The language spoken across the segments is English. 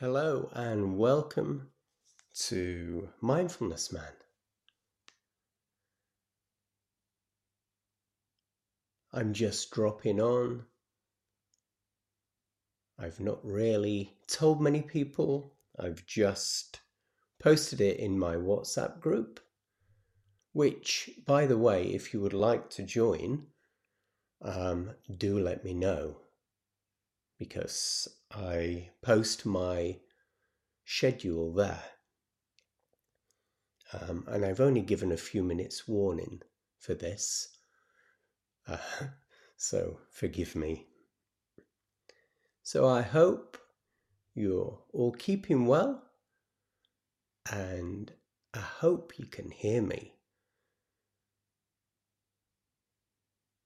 Hello and welcome to Mindfulness Man. I'm just dropping on. I've not really told many people. I've just posted it in my WhatsApp group, which, by the way, if you would like to join, um, do let me know because I post my schedule there. Um, and I've only given a few minutes warning for this, uh, so forgive me. So I hope you're all keeping well, and I hope you can hear me.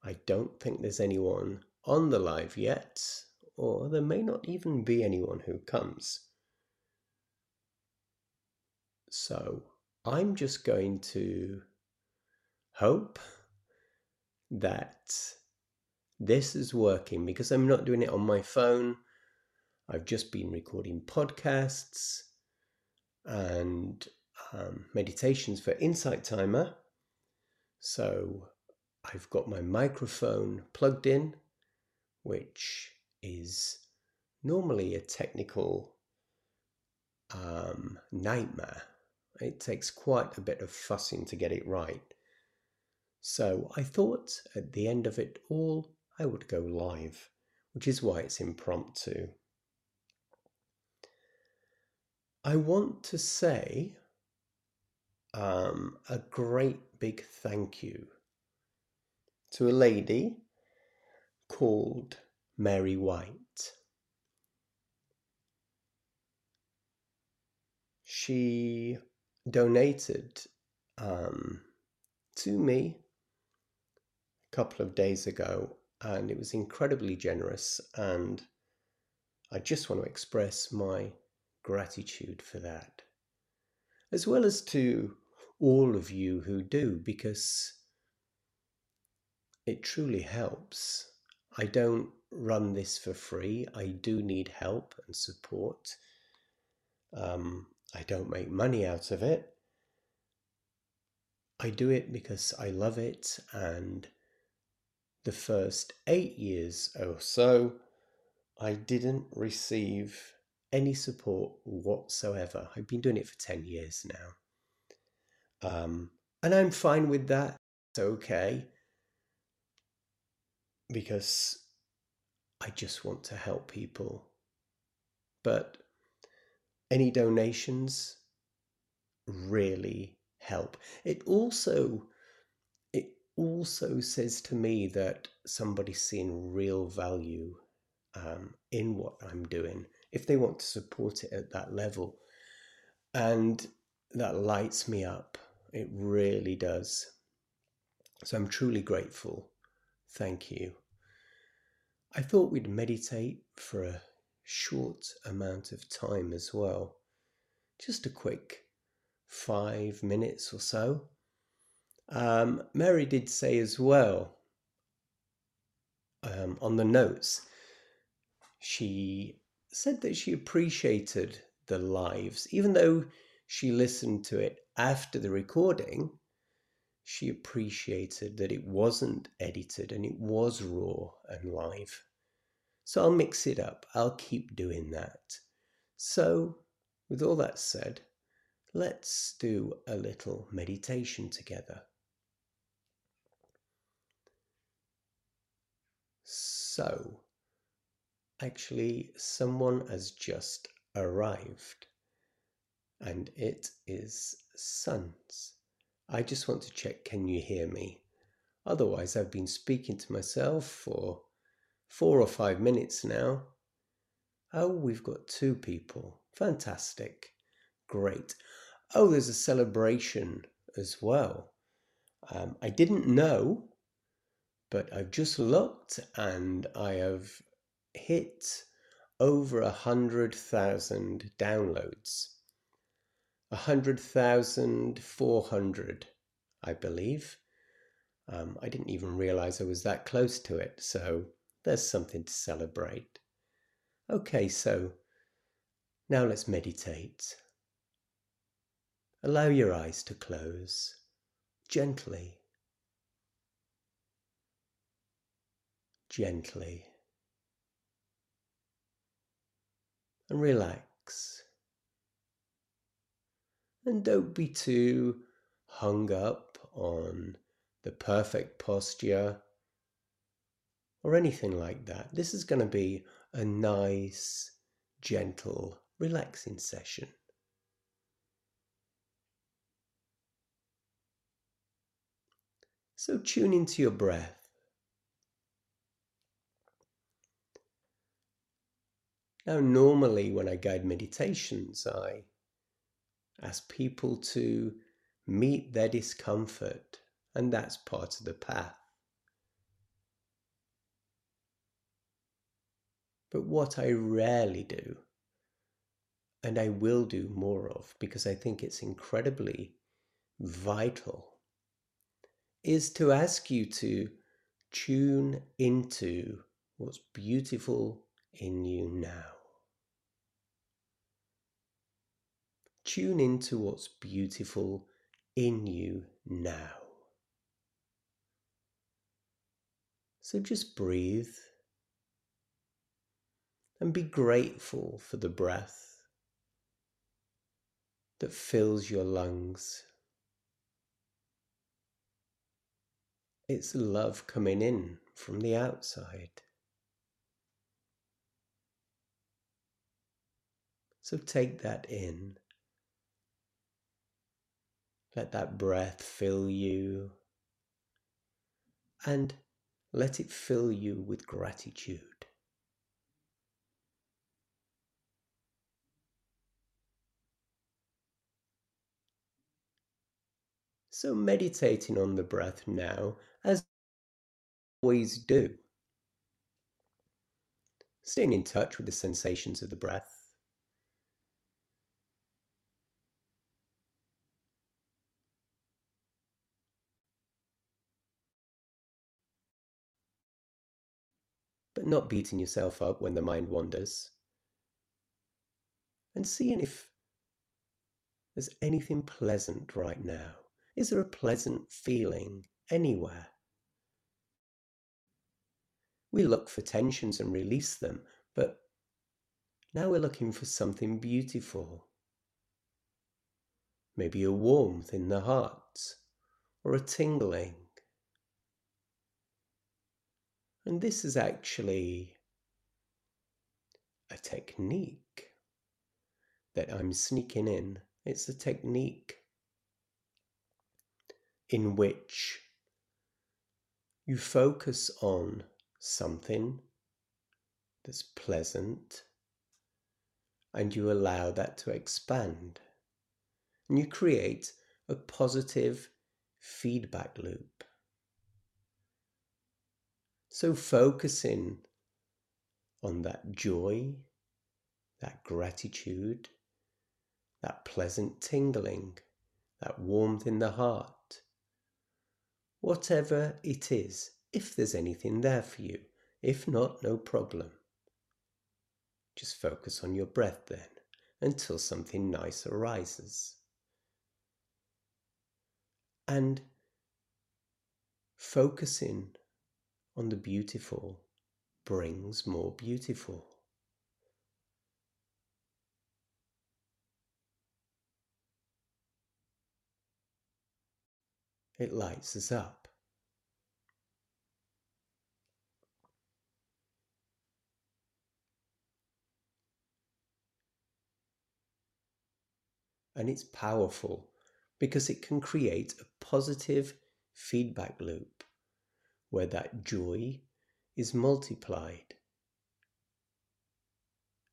I don't think there's anyone on the live yet, or there may not even be anyone who comes. So I'm just going to hope that this is working because I'm not doing it on my phone. I've just been recording podcasts and um, meditations for Insight Timer. So I've got my microphone plugged in, which is normally a technical um, nightmare. It takes quite a bit of fussing to get it right. So I thought at the end of it all, I would go live, which is why it's impromptu. I want to say um, a great big thank you to a lady called Mary White. She donated um, to me a couple of days ago, and it was incredibly generous. And I just want to express my gratitude for that, as well as to all of you who do, because it truly helps. I don't run this for free. I do need help and support. Um, I don't make money out of it. I do it because I love it, and the first eight years or so, I didn't receive any support whatsoever. I've been doing it for 10 years now. Um, and I'm fine with that. It's okay. Because I just want to help people. But any donations really help. It also it also says to me that somebody's seeing real value um, in what I'm doing if they want to support it at that level, and that lights me up. It really does. So I'm truly grateful. Thank you. I thought we'd meditate for a short amount of time as well. Just a quick five minutes or so. Um, Mary did say as well um, on the notes, she said that she appreciated the lives, even though she listened to it after the recording. She appreciated that it wasn't edited and it was raw and live. So I'll mix it up. I'll keep doing that. So, with all that said, let's do a little meditation together. So, actually, someone has just arrived, and it is Sons. I just want to check can you hear me? Otherwise, I've been speaking to myself for four or five minutes now. Oh, we've got two people. Fantastic. Great. Oh, there's a celebration as well. Um, I didn't know, but I've just looked and I have hit over a hundred thousand downloads. A hundred thousand four hundred, I believe. Um, I didn't even realize I was that close to it, so there's something to celebrate. Okay, so Now let's meditate. Allow your eyes to close gently, gently, and relax. And don't be too hung up on the perfect posture or anything like that. This is going to be a nice, gentle, relaxing session. So tune into your breath. Now, normally when I guide meditations, I ask people to meet their discomfort, and that's part of the path. But what I rarely do, and I will do more of because I think it's incredibly vital is to ask you to tune into what's beautiful in you now. Tune into what's beautiful in you now. So just breathe and be grateful for the breath that fills your lungs It's love coming in from the outside. So take that in. Let that breath fill you and let it fill you with gratitude. So, meditating on the breath now as always do. Staying in touch with the sensations of the breath. Not beating yourself up when the mind wanders. And seeing if there's anything pleasant right now. Is there a pleasant feeling anywhere. We look for tensions and release them, but now we're looking for something beautiful. Maybe a warmth in the heart or a tingling. And this is actually a technique that I'm sneaking in. It's a technique in which you focus on something that's pleasant and you allow that to expand. And you create a positive feedback loop. So, focusing on that joy, that gratitude, that pleasant tingling, that warmth in the heart, whatever it is, if there's anything there for you. If not, no problem. Just focus on your breath then until something nice arises. And focusing on the beautiful brings more beautiful. it lights us up. And it's powerful because it can create a positive feedback loop where that joy is multiplied.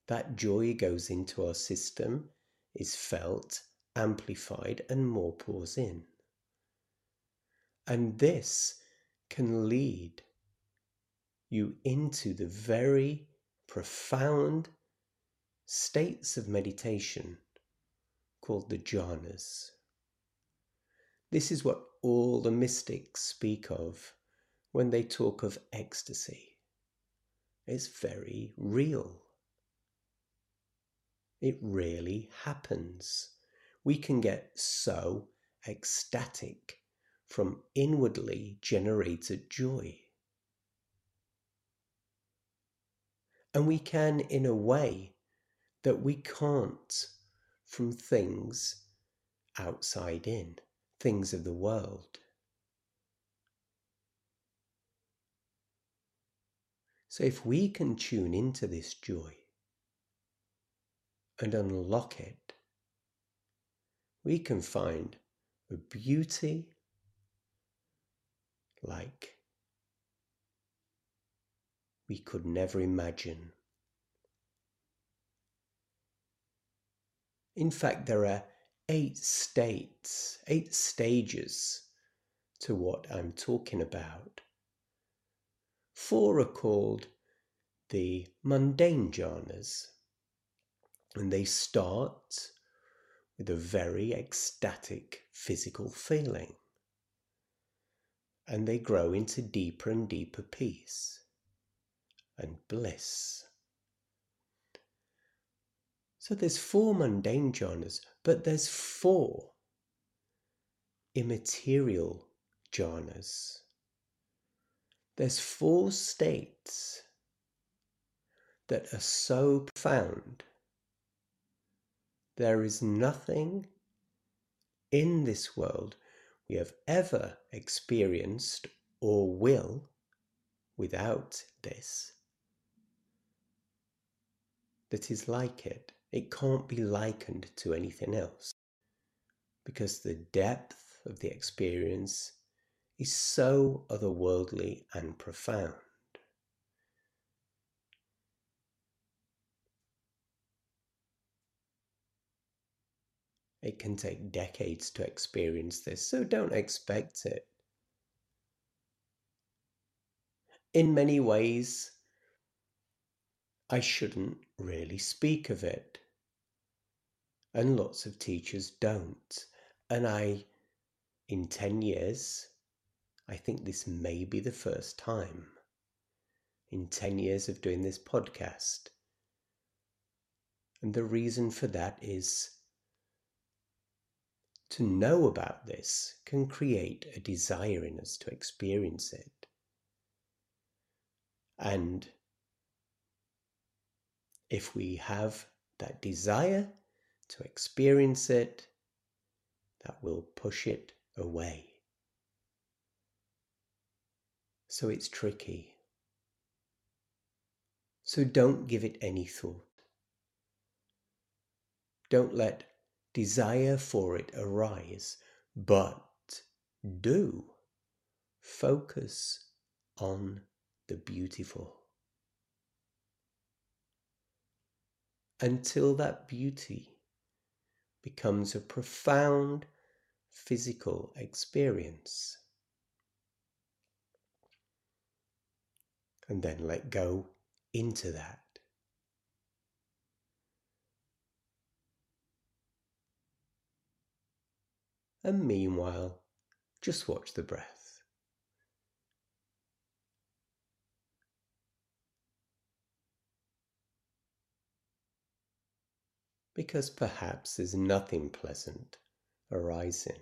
That joy goes into our system, is felt, amplified, and more pours in. And this can lead you into the very profound states of meditation called the jhanas. This is what all the mystics speak of when they talk of ecstasy. It's very real. It really happens. We can get so ecstatic from inwardly generated joy. And we can in a way that we can't from things outside in, things of the world. So if we can tune into this joy and unlock it, we can find a beauty like we could never imagine. In fact, there are eight states, eight stages to what I'm talking about. Four are called the mundane jhanas, and they start with a very ecstatic physical feeling, and they grow into deeper and deeper peace and bliss. So there's four mundane jhanas, but there's four immaterial jhanas. There's four states that are so profound. There is nothing in this world we have ever experienced or will without this that is like it. It can't be likened to anything else because the depth of the experience is so otherworldly and profound. It can take decades to experience this, so don't expect it. In many ways, I shouldn't really speak of it. And lots of teachers don't. And I, in 10 years, I think this may be the first time in 10 years of doing this podcast. And the reason for that is to know about this can create a desire in us to experience it. And if we have that desire to experience it, that will push it away. So it's tricky. So don't give it any thought. Don't let desire for it arise, but do focus on the beautiful. Until that beauty becomes a profound physical experience. And then let go into that. And meanwhile, just watch the breath. Because perhaps there's nothing pleasant arising.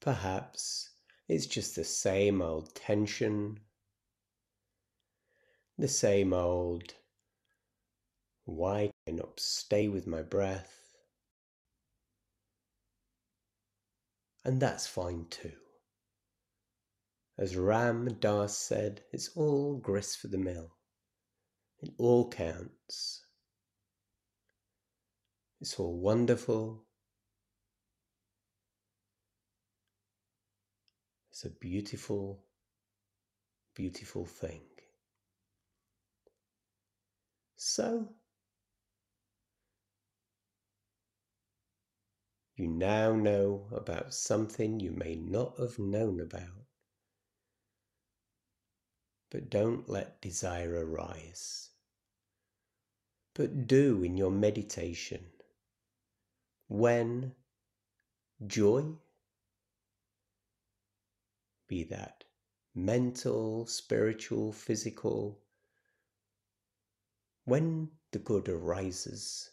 Perhaps it's just the same old tension the same old why can I not stay with my breath? And that's fine too. As Ram Dass said, it's all grist for the mill. It all counts. It's all wonderful. It's a beautiful, beautiful thing. So, you now know about something you may not have known about. But don't let desire arise. But do in your meditation when joy, be that mental, spiritual, physical, when the good arises,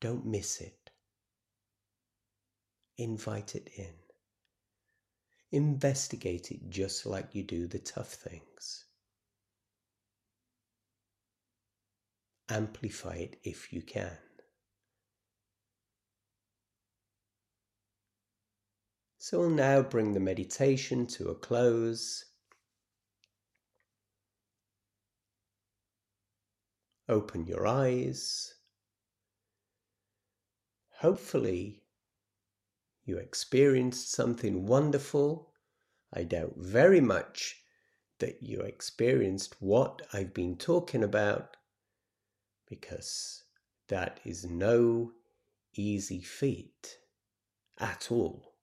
Don't miss it. Invite it in. Investigate it just like you do the tough things. Amplify it if you can. So we'll now bring the meditation to a close. Open your eyes. Hopefully, you experienced something wonderful. I doubt very much that you experienced what I've been talking about because that is no easy feat at all.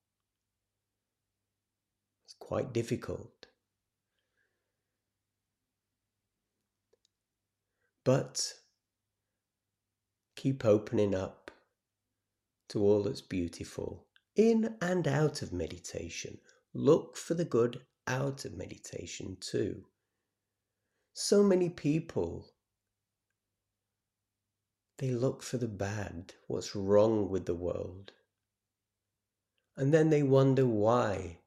It's quite difficult. But keep opening up to all that's beautiful in and out of meditation. Look for the good out of meditation too. So many people, they look for the bad, what's wrong with the world. And then they wonder why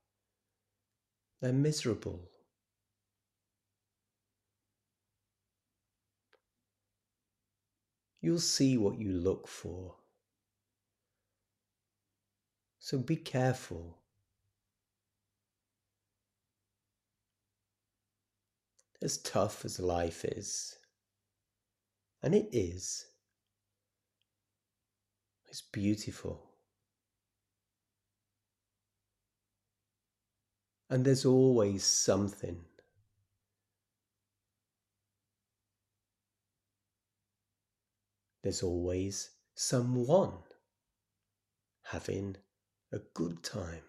they're miserable. You'll see what you look for. So be careful. As tough as life is, and it is, it's beautiful. And there's always something. There's always someone having a good time.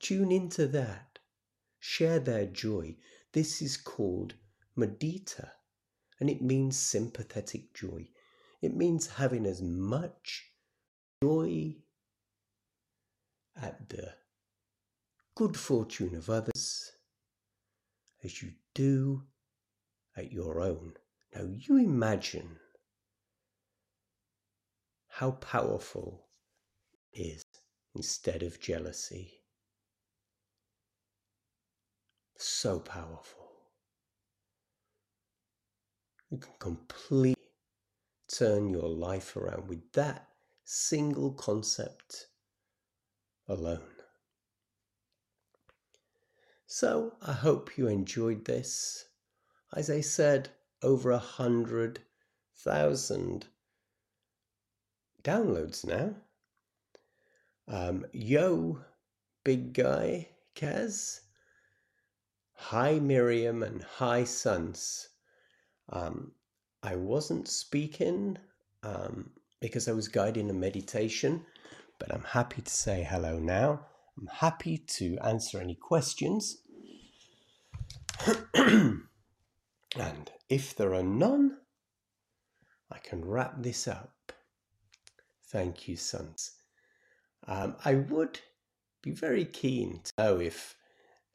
Tune into that. Share their joy. This is called mudita, and it means sympathetic joy. It means having as much joy at the good fortune of others as you do at your own. Now you imagine how powerful is instead of jealousy. So powerful. You can completely turn your life around with that single concept alone. So I hope you enjoyed this. As I said, over a hundred thousand downloads now. Um, yo, big guy, Kaz. Hi, Miriam, and hi, Sons. Um, I wasn't speaking um, because I was guiding a meditation, but I'm happy to say hello now. I'm happy to answer any questions. and if there are none, I can wrap this up. Thank you, Sons. Um, I would be very keen to know if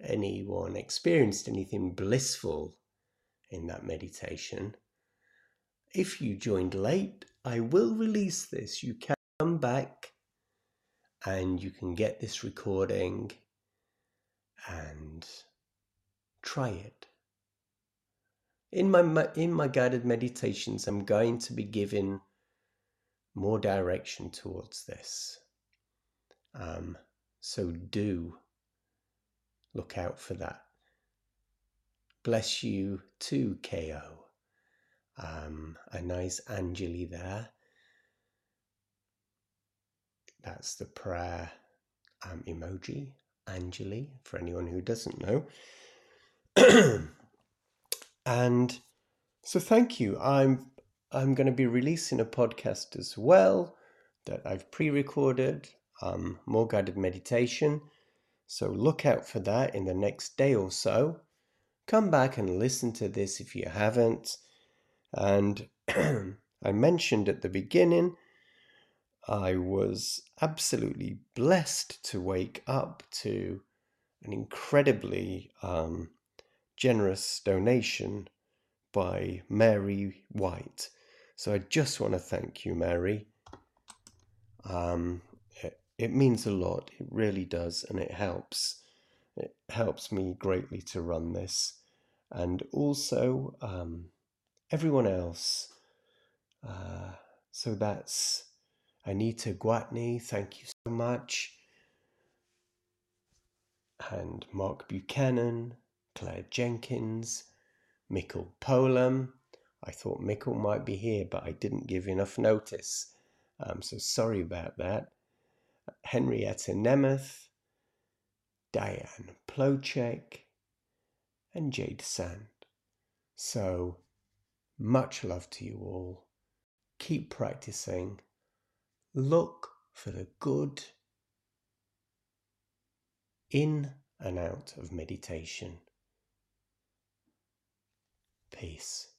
anyone experienced anything blissful in that meditation. If you joined late, I will release this. You can come back and you can get this recording and try it. In my in my guided meditations, I'm going to be giving more direction towards this. Um, so do look out for that. Bless you too, KO. Um, a nice Anjali there. That's the prayer um, emoji, Anjali, for anyone who doesn't know. and so thank you. I'm I'm going to be releasing a podcast as well that I've pre-recorded um, more guided meditation. So look out for that in the next day or so. Come back and listen to this if you haven't. And I mentioned at the beginning, I was absolutely blessed to wake up to an incredibly um, generous donation by Mary White. So I just want to thank you, Mary. Um, it, it means a lot. It really does, and it helps. It helps me greatly to run this, and also um, everyone else. Uh, so that's Anita Guatney. Thank you so much. And Mark Buchanan, Claire Jenkins, Mikkel Polam. I thought Mikkel might be here, but I didn't give enough notice. Um, so sorry about that. Henrietta Nemeth, Diane Plocek, and Jade Sand. So much love to you all. Keep practicing. Look for the good in and out of meditation. Peace.